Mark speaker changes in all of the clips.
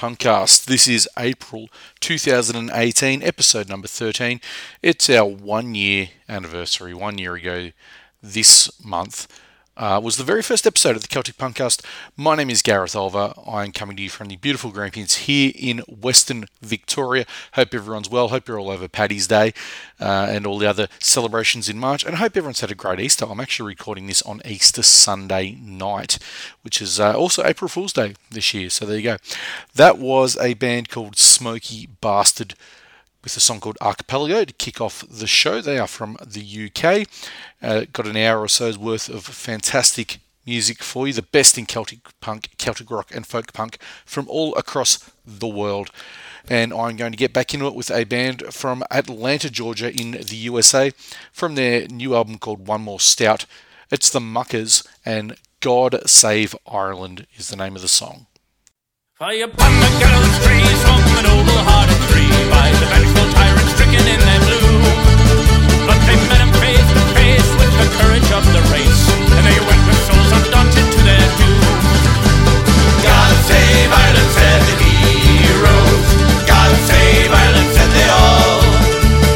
Speaker 1: Punkcast. This is April 2018, episode number 13. It's our one year anniversary. One year ago this month uh, was the very first episode of the Celtic Punkcast. My name is Gareth Olver. I'm coming to you from the beautiful Grampians here in Western Victoria. Hope everyone's well. Hope you're all over Paddy's Day uh, and all the other celebrations in March. And I hope everyone's had a great Easter. I'm actually recording this on Easter Sunday night, which is uh, also April Fool's Day this year. So there you go. That was a band called Smokey Bastard with a song called Archipelago to kick off the show. They are from the UK. Uh, got an hour or so's worth of fantastic music for you, the best in Celtic punk, Celtic rock, and folk punk from all across the world. And I'm going to get back into it with a band from Atlanta, Georgia, in the USA, from their new album called One More Stout. It's the Muckers, and God Save Ireland is the name of the song.
Speaker 2: Fire upon the gallows trees from a noble hearted tree by the vengeful tyrant stricken in their blue. But they met him face to face with the courage of the race, and they went with souls undaunted to their doom.
Speaker 3: God save Ireland, said the heroes. God save Ireland, said they all.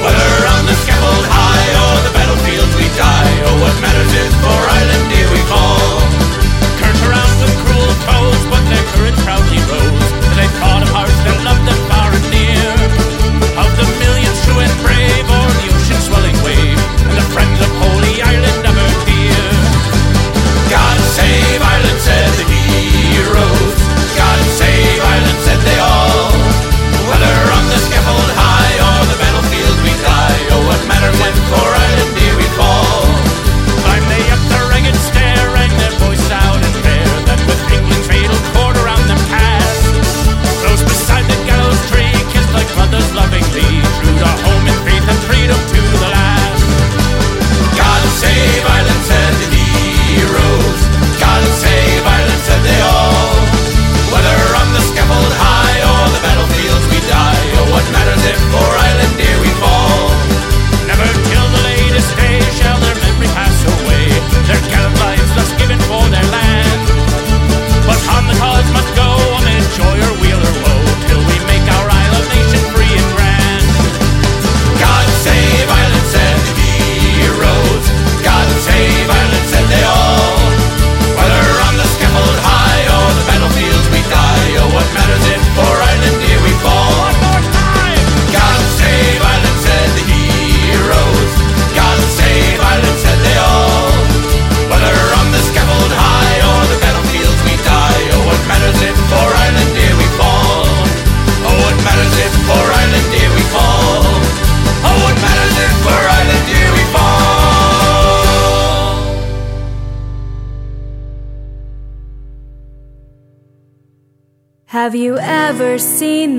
Speaker 3: Whether on the scaffold high or the battlefields we die, oh, what matters is for Ireland here we fall.
Speaker 2: Curved around with cruel foes, but their courage proudly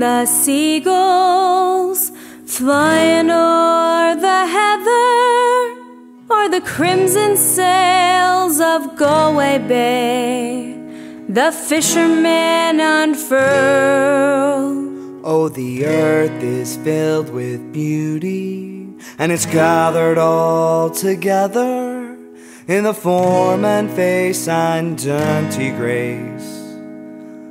Speaker 2: the
Speaker 4: seagulls flying o'er the heather, or the crimson sails of Galway Bay. The fishermen unfurl.
Speaker 5: Oh, the earth is filled with beauty, and it's gathered all together in the form and face and dainty grace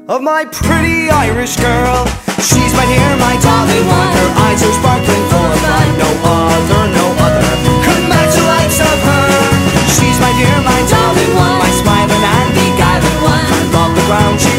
Speaker 5: of my pretty Irish girl. She's my dear, my darling one. Her eyes are sparkling full of fun. No other, no other could match the likes of her. She's my dear, my darling one. My smiling and beguiling one. I love the ground she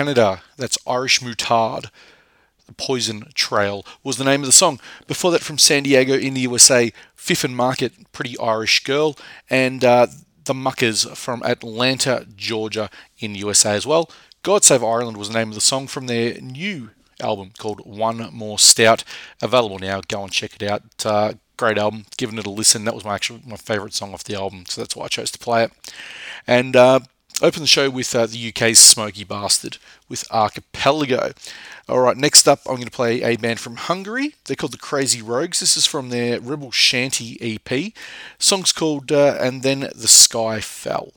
Speaker 1: Canada. That's Irish Moutarde.
Speaker 6: The Poison Trail was the name of the song. Before that, from San Diego in the USA, Fifth and Market, Pretty Irish Girl, and uh, The Muckers from Atlanta, Georgia, in the USA as well. God Save Ireland was the name of the song from their new album called One More Stout. Available now. Go and check it out. Uh, great album. Giving it a listen. That was my my favourite song off the album, so that's why I chose to play it. And uh, open the show with uh, the UK's Smokey Bastard with Archipelago. All right, next up, I'm going to play a band from Hungary. They're called the Crazy Rogues. This is from their Rebel Shanty EP. song's called uh, And Then the Sky Fell.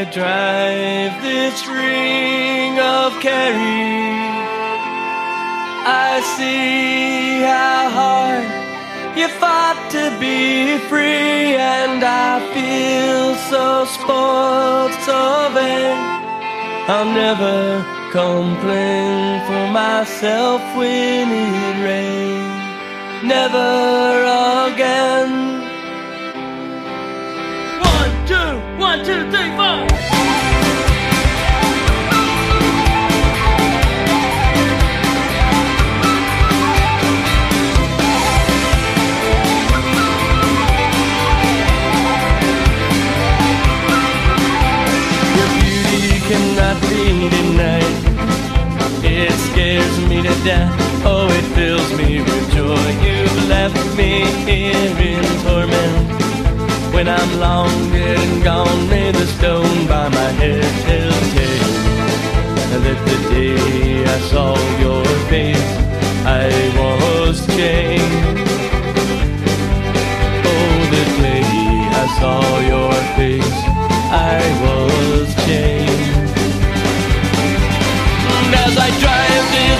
Speaker 7: I
Speaker 8: drive this ring of Kerry, I see how hard you fought to be free, and I feel so spoiled, so vain. I'll never complain for myself when it rains. Never again. One, two, three, four. cannot be denied. It scares me to death. Oh, it fills me with joy. You've left me here in torment. When I'm long and gone, may the stone by my head tell tale that the day I saw your face, I was changed. Oh, the day I saw your face, I was changed. And as I drive this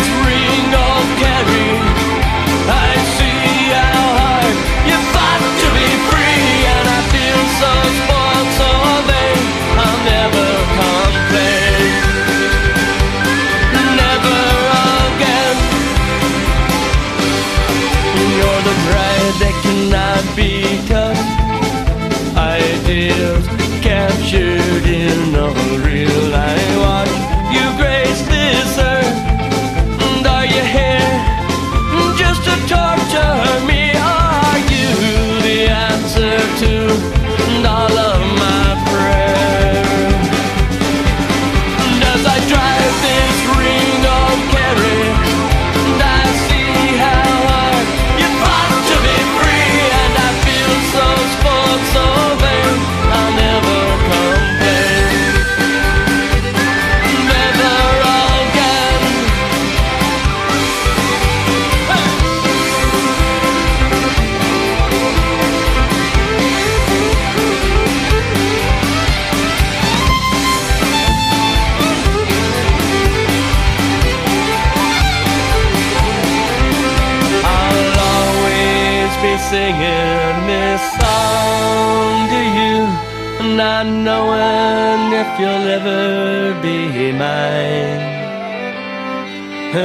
Speaker 8: not knowing if you'll ever be mine.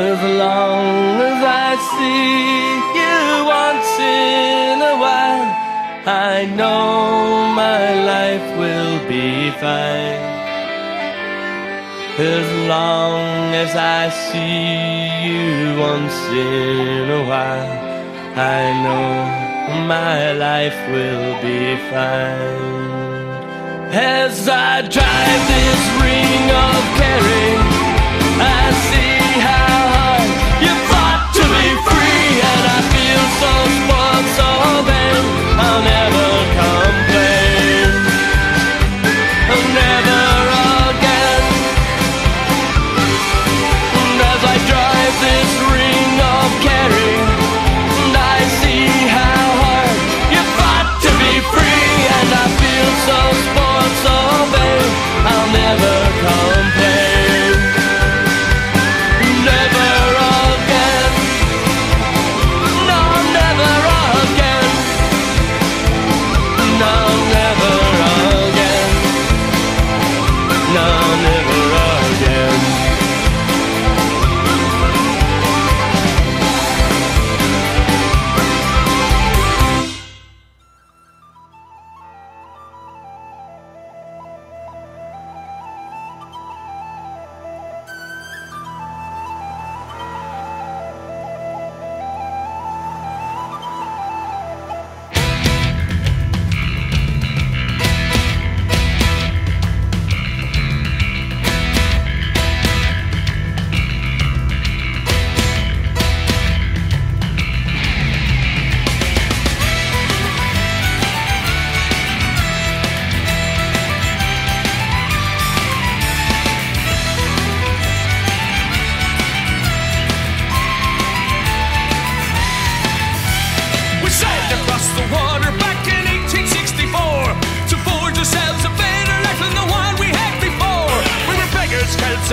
Speaker 8: As long as I see you once in a while, I know my life will be fine. As long as I see you once in a while, I know my life will be fine. As I drive this ring of Kerry, I see how hard you fought to be free, and I feel so spoiled, so then I'll never come.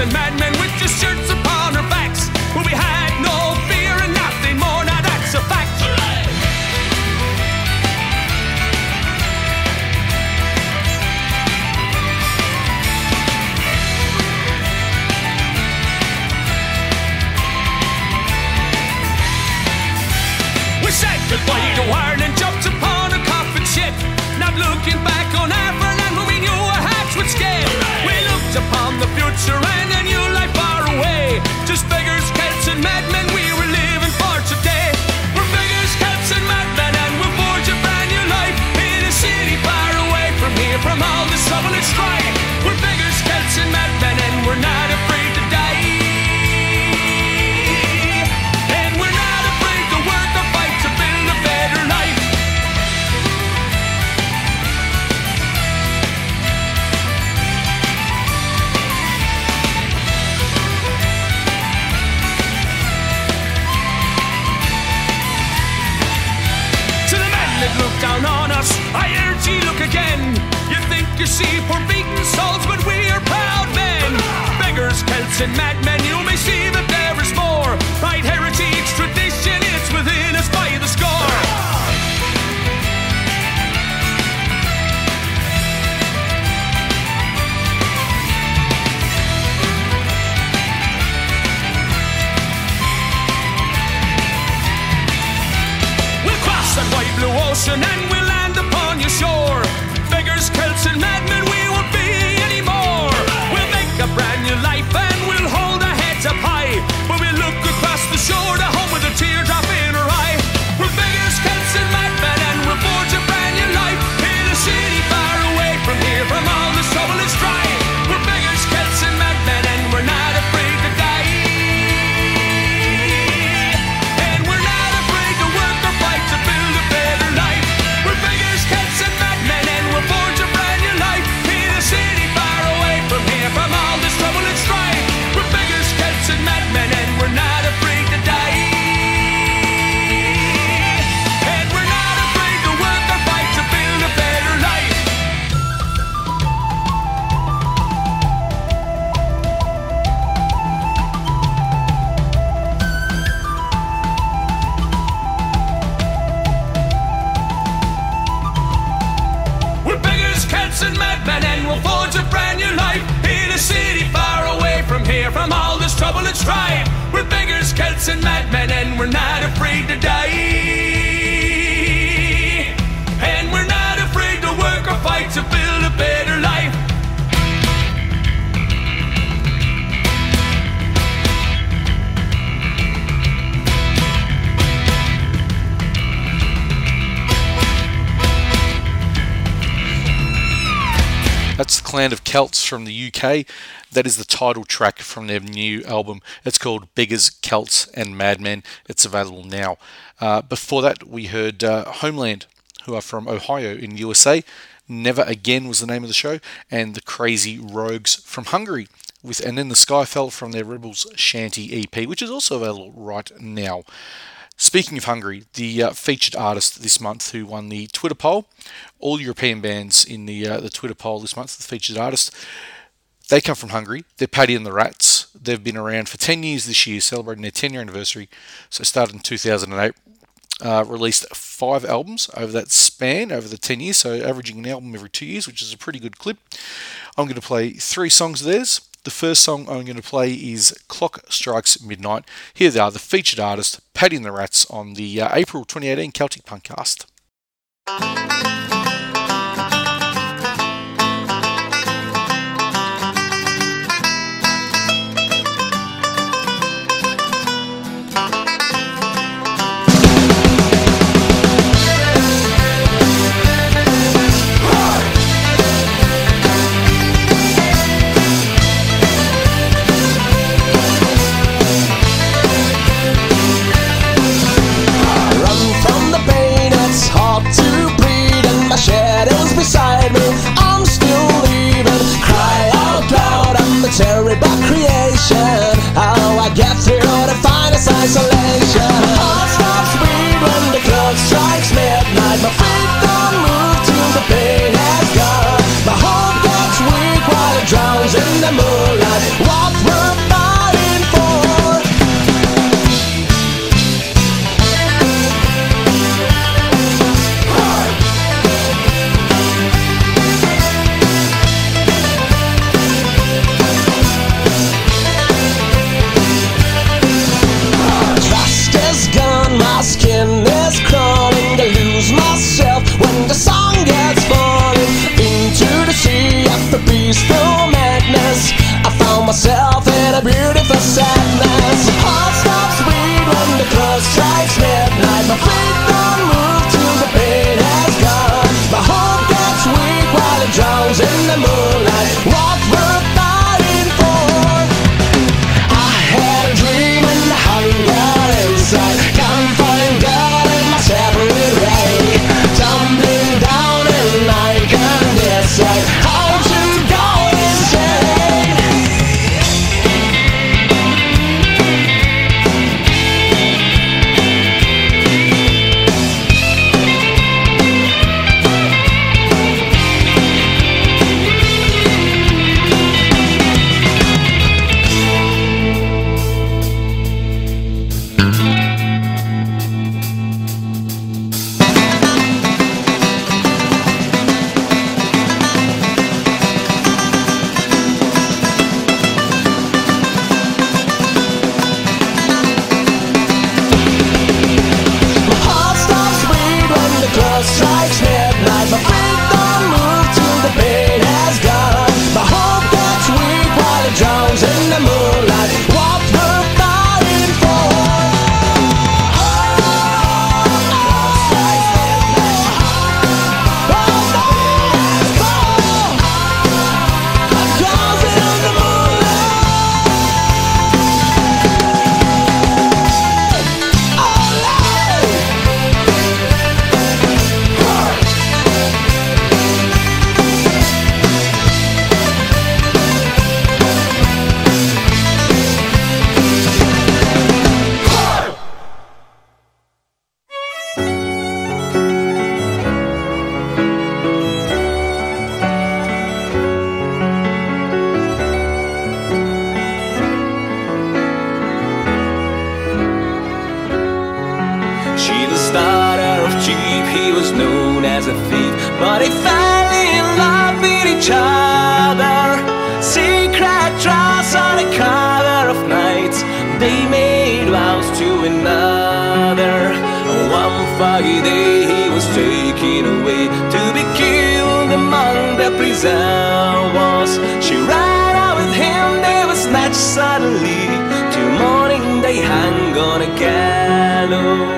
Speaker 8: and
Speaker 2: madmen. From the
Speaker 1: UK. That is the title track from their new album. It's called Beggars, Celts, and Madmen. It's available now. Uh, before that, we heard uh, Homeland, who are from Ohio in USA. Never Again was the name of the show, and The Crazy Rogues from Hungary with And Then the Sky Fell from their Rebels Shanty EP, which is also available right now. Speaking of Hungary, the uh, featured artist this month who won the Twitter poll all European bands in the uh, the Twitter poll this month, the featured artist. They come from Hungary. They're Paddy and the Rats. They've been around for 10 years this year, celebrating their 10 year anniversary. So, started in 2008, uh, released five albums over that span, over the 10 years, so averaging an album every two years, which is a pretty good clip. I'm going to play three songs of theirs. The first song I'm going to play is Clock Strikes Midnight. Here they are, the featured artist, Paddy and the Rats, on the uh, April 2018 Celtic Punkcast.
Speaker 6: eyes amor. he was known as a thief, but he fell in love with each other. Secret trust on the cover of nights, they made vows to another. One foggy day, he was taken away to be killed among the prison walls. She ran out with him, they were snatched suddenly. Till morning, they hung on a gallows.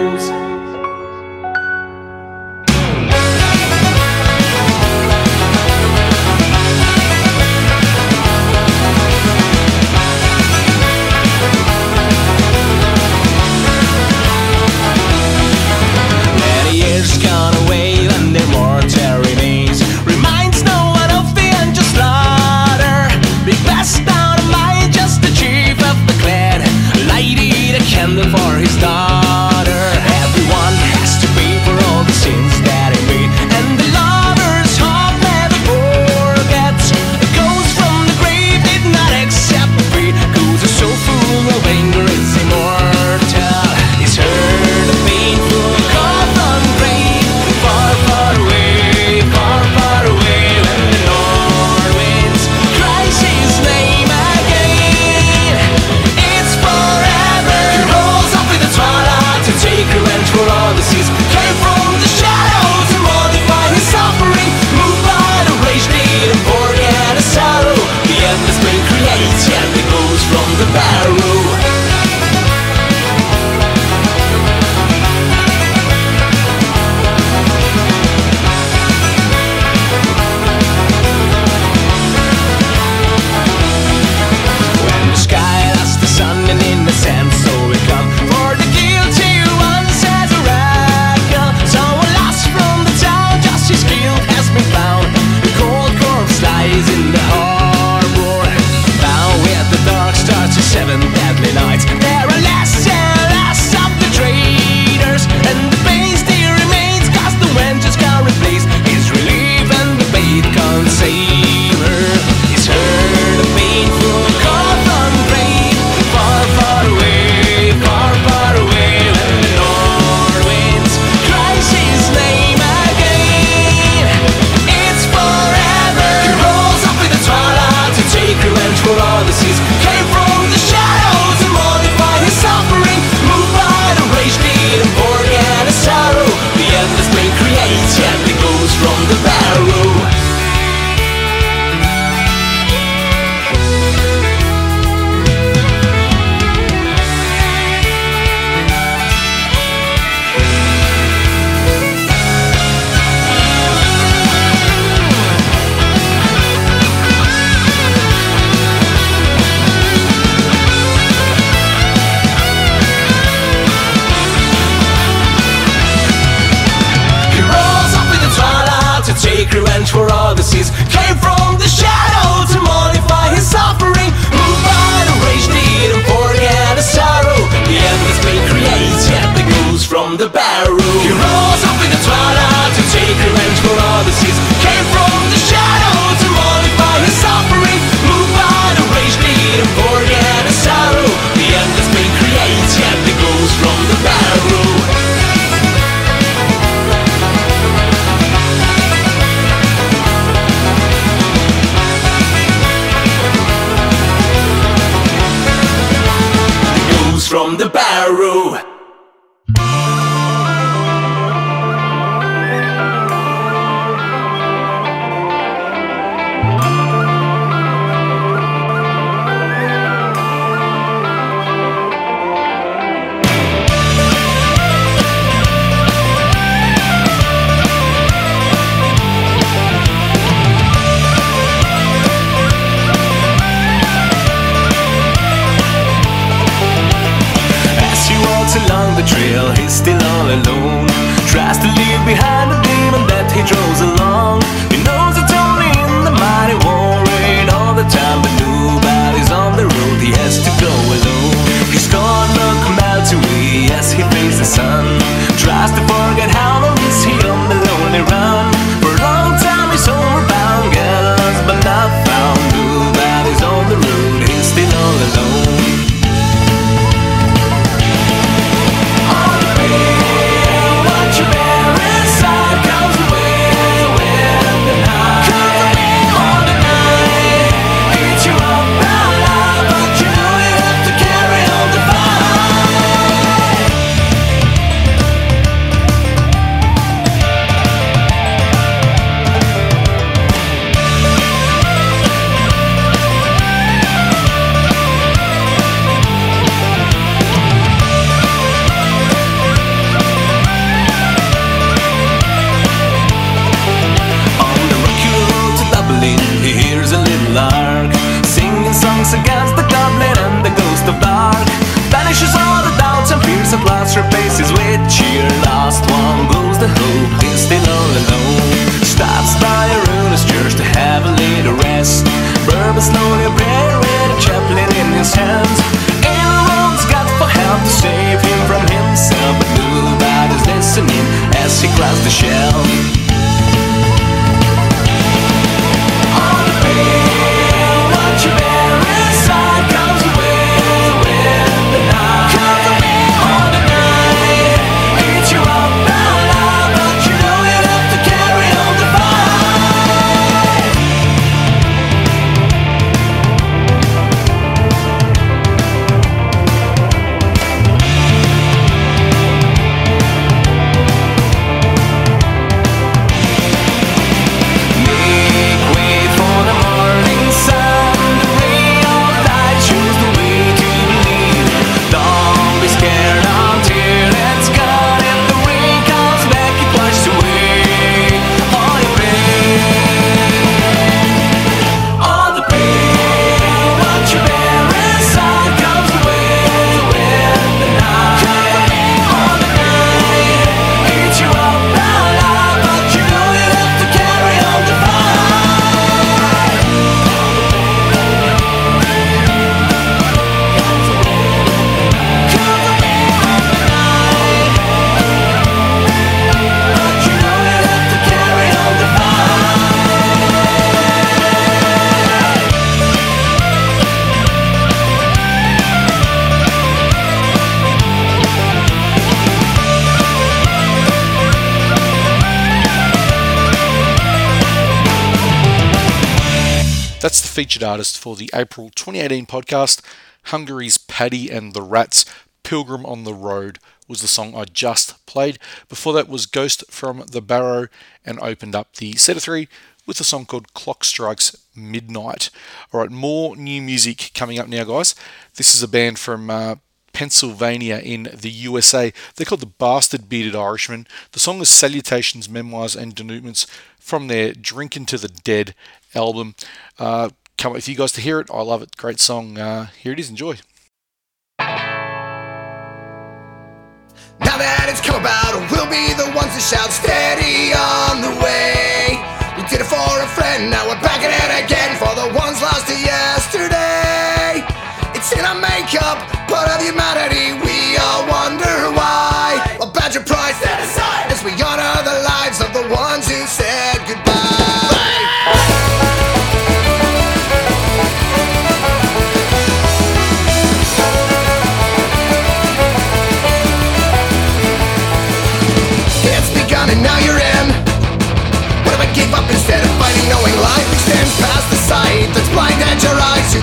Speaker 6: against the goblin and the ghost of dark. Banishes all the doubts and fears and blasts replaces with cheer Last one goes the hope, is still all alone. Stops by a ruinous church to have a little rest Bourbon slowly prayer with a chaplain in his hands. Everyone's got for help to save him from himself But nobody's listening as he cries the shell?
Speaker 1: That's the featured artist for the April 2018 podcast. Hungary's Paddy and the Rats. Pilgrim on the Road was the song I just played. Before that was Ghost from the Barrow and opened up the set of three with a song called Clock Strikes Midnight. All right, more new music coming up now, guys. This is a band from uh, Pennsylvania in the USA. They're called the Bastard Bearded Irishmen. The song is Salutations, Memoirs, and Denouements from their Drinkin' to the Dead album. Uh, can't wait for you guys to hear it. I love it. Great song. Uh, here it is. Enjoy.
Speaker 9: Now that it's come about, we'll be the ones to shout steady on the way. We did it for a friend, now we're back at it again for the ones lost to yesterday. It's in our makeup, part of humanity, we all wonder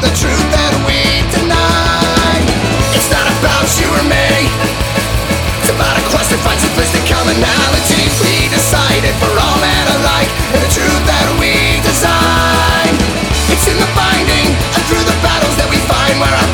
Speaker 9: the truth that we deny? It's not about you or me. It's about a quest to find simplistic commonality. We decided for all men alike and the truth that we design. It's in the binding and through the battles that we find where our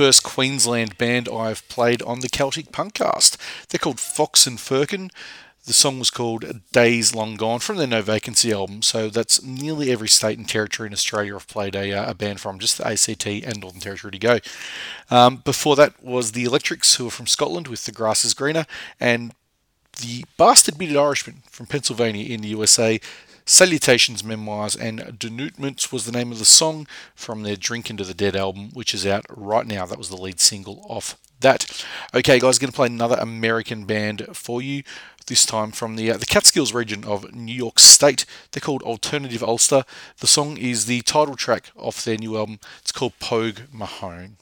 Speaker 10: first Queensland band I've played on the Celtic Punkcast. They're called Fox and Firkin. The song was called Days Long Gone from their No Vacancy album, so that's nearly every state and territory in Australia I've played a, uh, a band from, just the ACT and Northern Territory to go. Um, before that was The Electrics, who are from Scotland with The Grass is Greener, and the Bastard Bearded Irishmen from Pennsylvania in the USA Salutations Memoirs and Denouements was the name of the song from their Drinkin' to the Dead album, which is out right now. That was the lead single off that. Okay, guys, going to play another American band for you. This time from the uh, the Catskills region of New York State. They're called Alternative Ulster. The song is the title track off their new album. It's called Pogue Mahone.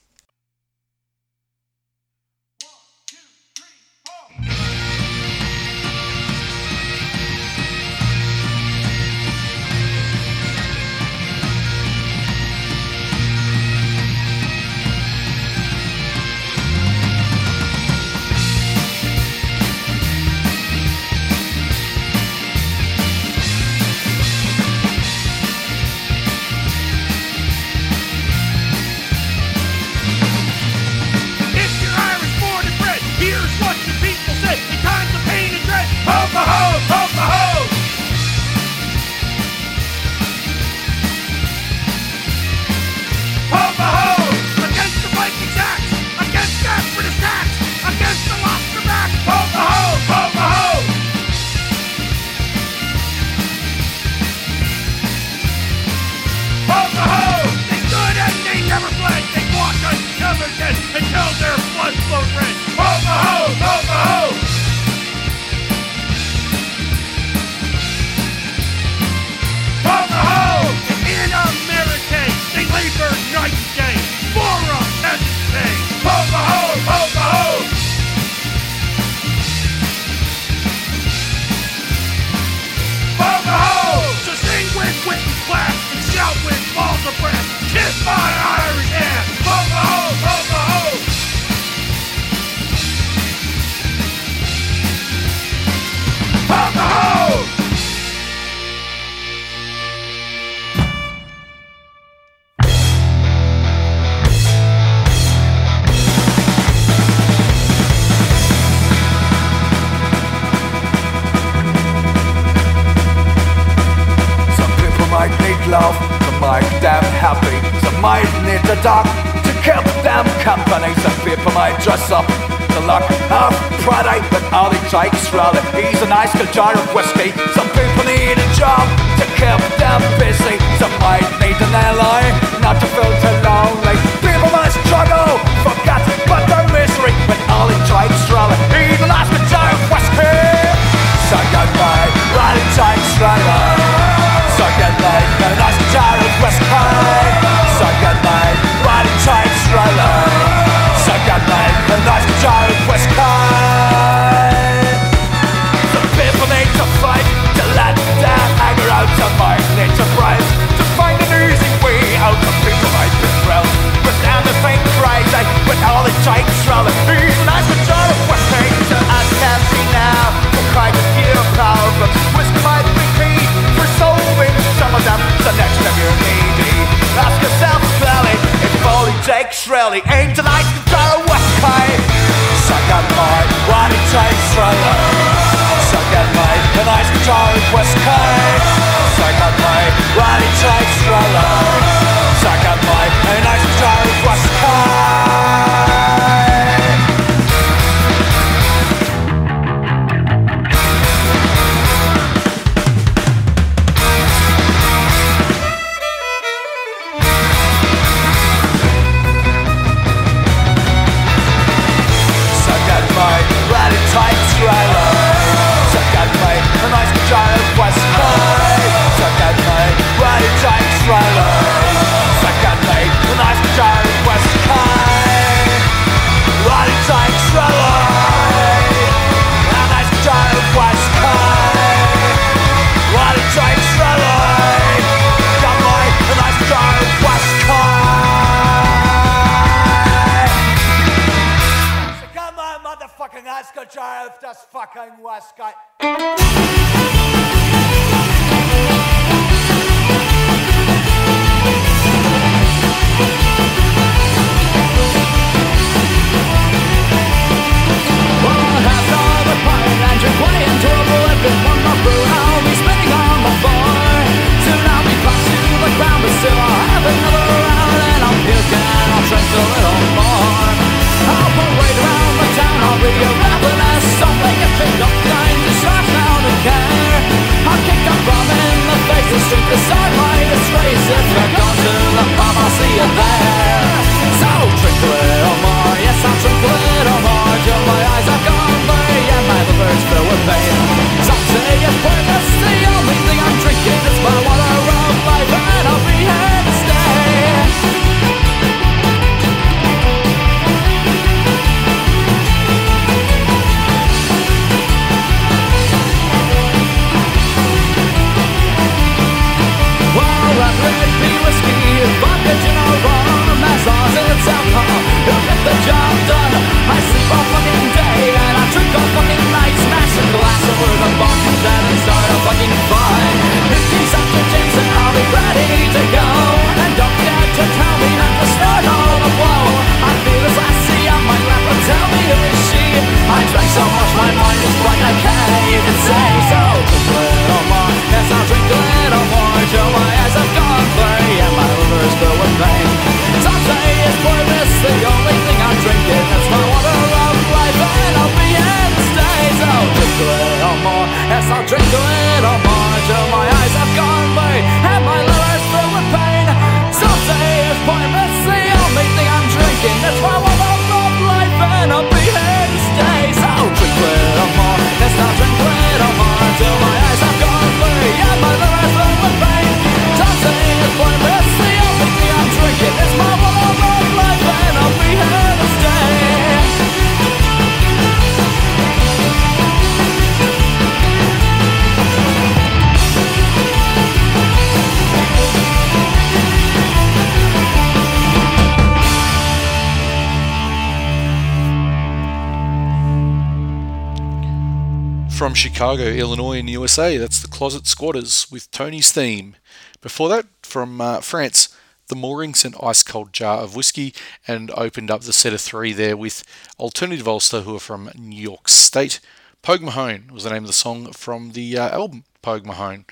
Speaker 1: From Chicago, Illinois, in the USA, that's the Closet Squatters with Tony's theme. Before that, from uh, France, the Moorings, an ice cold jar of whiskey, and opened up the set of three there with Alternative Ulster, who are from New York State. Pogue Mahone was the name of the song from the uh, album Pogue Mahone.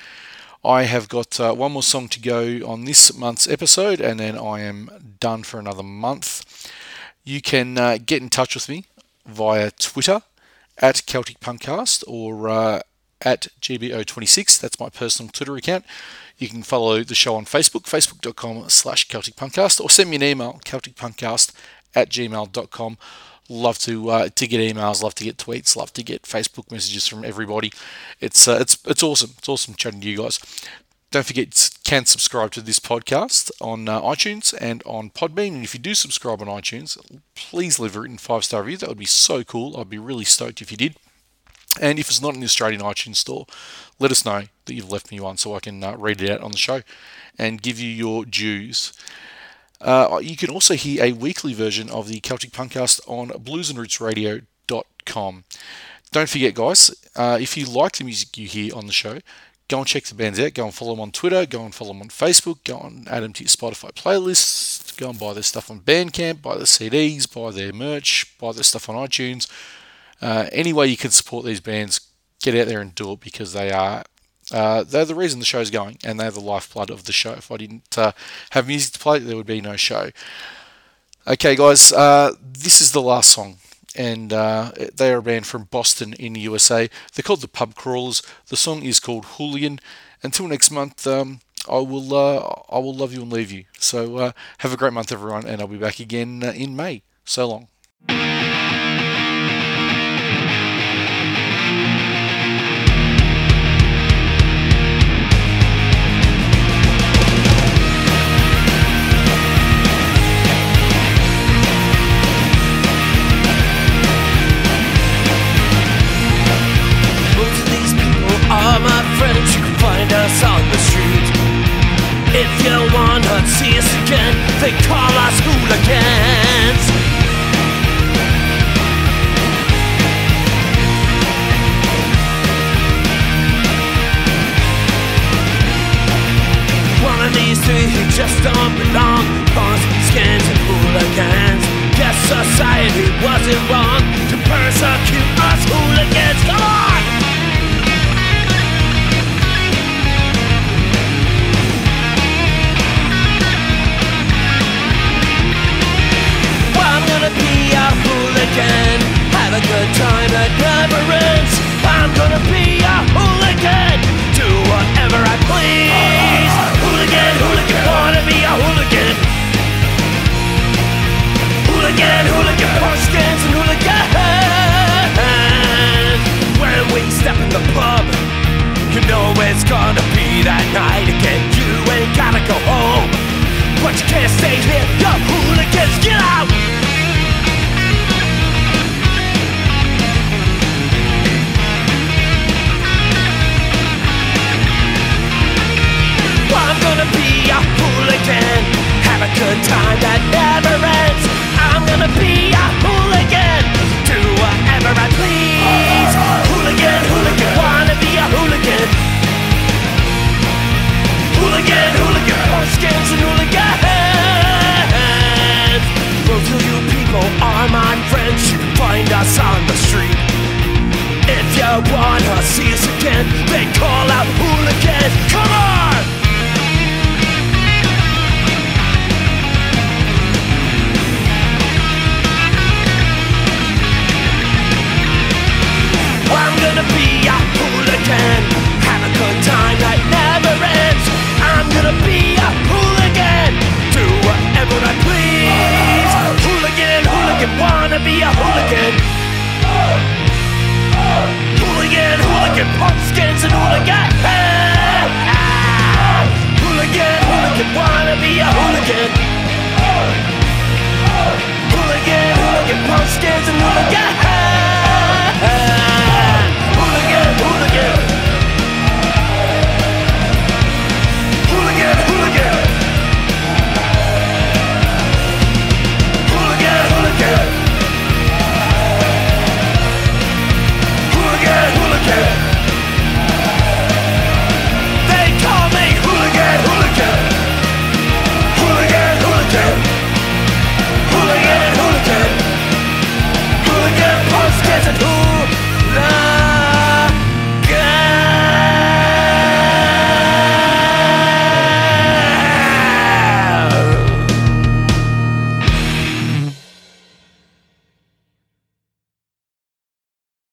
Speaker 1: I have got uh, one more song to go on this month's episode, and then I am done for another month. You can uh, get in touch with me via Twitter at Celtic Punkcast or uh, at GBO26. That's my personal Twitter account. You can follow the show on Facebook, facebook.com slash Celtic Punkcast, or send me an email, celticpunkcast at gmail.com. Love to uh, to get emails, love to get tweets, love to get Facebook messages from everybody. It's uh, it's it's awesome. It's awesome chatting to you guys. Don't forget, can subscribe to this podcast on uh, iTunes and on Podbean. And if you do subscribe on iTunes, please leave a written five star review. That would be so cool. I'd be really stoked if you did. And if it's not in the Australian iTunes store, let us know that you've left me one so I can uh, read it out on the show and give you your dues. Uh, you can also hear a weekly version of the Celtic Punkcast on bluesandrootsradio.com. Don't forget, guys, uh, if you like the music you hear on the show, go and check the bands out. Go and follow them on Twitter. Go and follow them on Facebook. Go and add them to your Spotify playlists. Go and buy their stuff on Bandcamp. Buy their CDs. Buy their merch. Buy their stuff on iTunes. Uh, any way you can support these bands, get out there and do it because they are uh, they're the reason the show's going and they're the lifeblood of the show. If I didn't uh, have music to play, there would be no show. Okay, guys, uh, this is the last song, and uh, they are a band from Boston in the USA. They're called the Pub Crawlers. The song is called Hooligan. Until next month, um, I will uh, I will love you and leave you. So uh, have a great month, everyone, and I'll be back again in May. So long.
Speaker 6: Wanna see us again, they call us hooligans. One of these three who just don't belong. Punks, skins, and hooligans. Guess society wasn't wrong to persecute us hooligans. Come on! Hooligan. Have a good time that never. I'm gonna be a hooligan. Do whatever I please. Hooligan, hooligan, wanna be a hooligan. Hooligan, hooligan, pumpkins and hooligans. When we step in the pub, you know it's gonna be that night again. You ain't gotta go home, but you can't stay here. You hooligans, get out!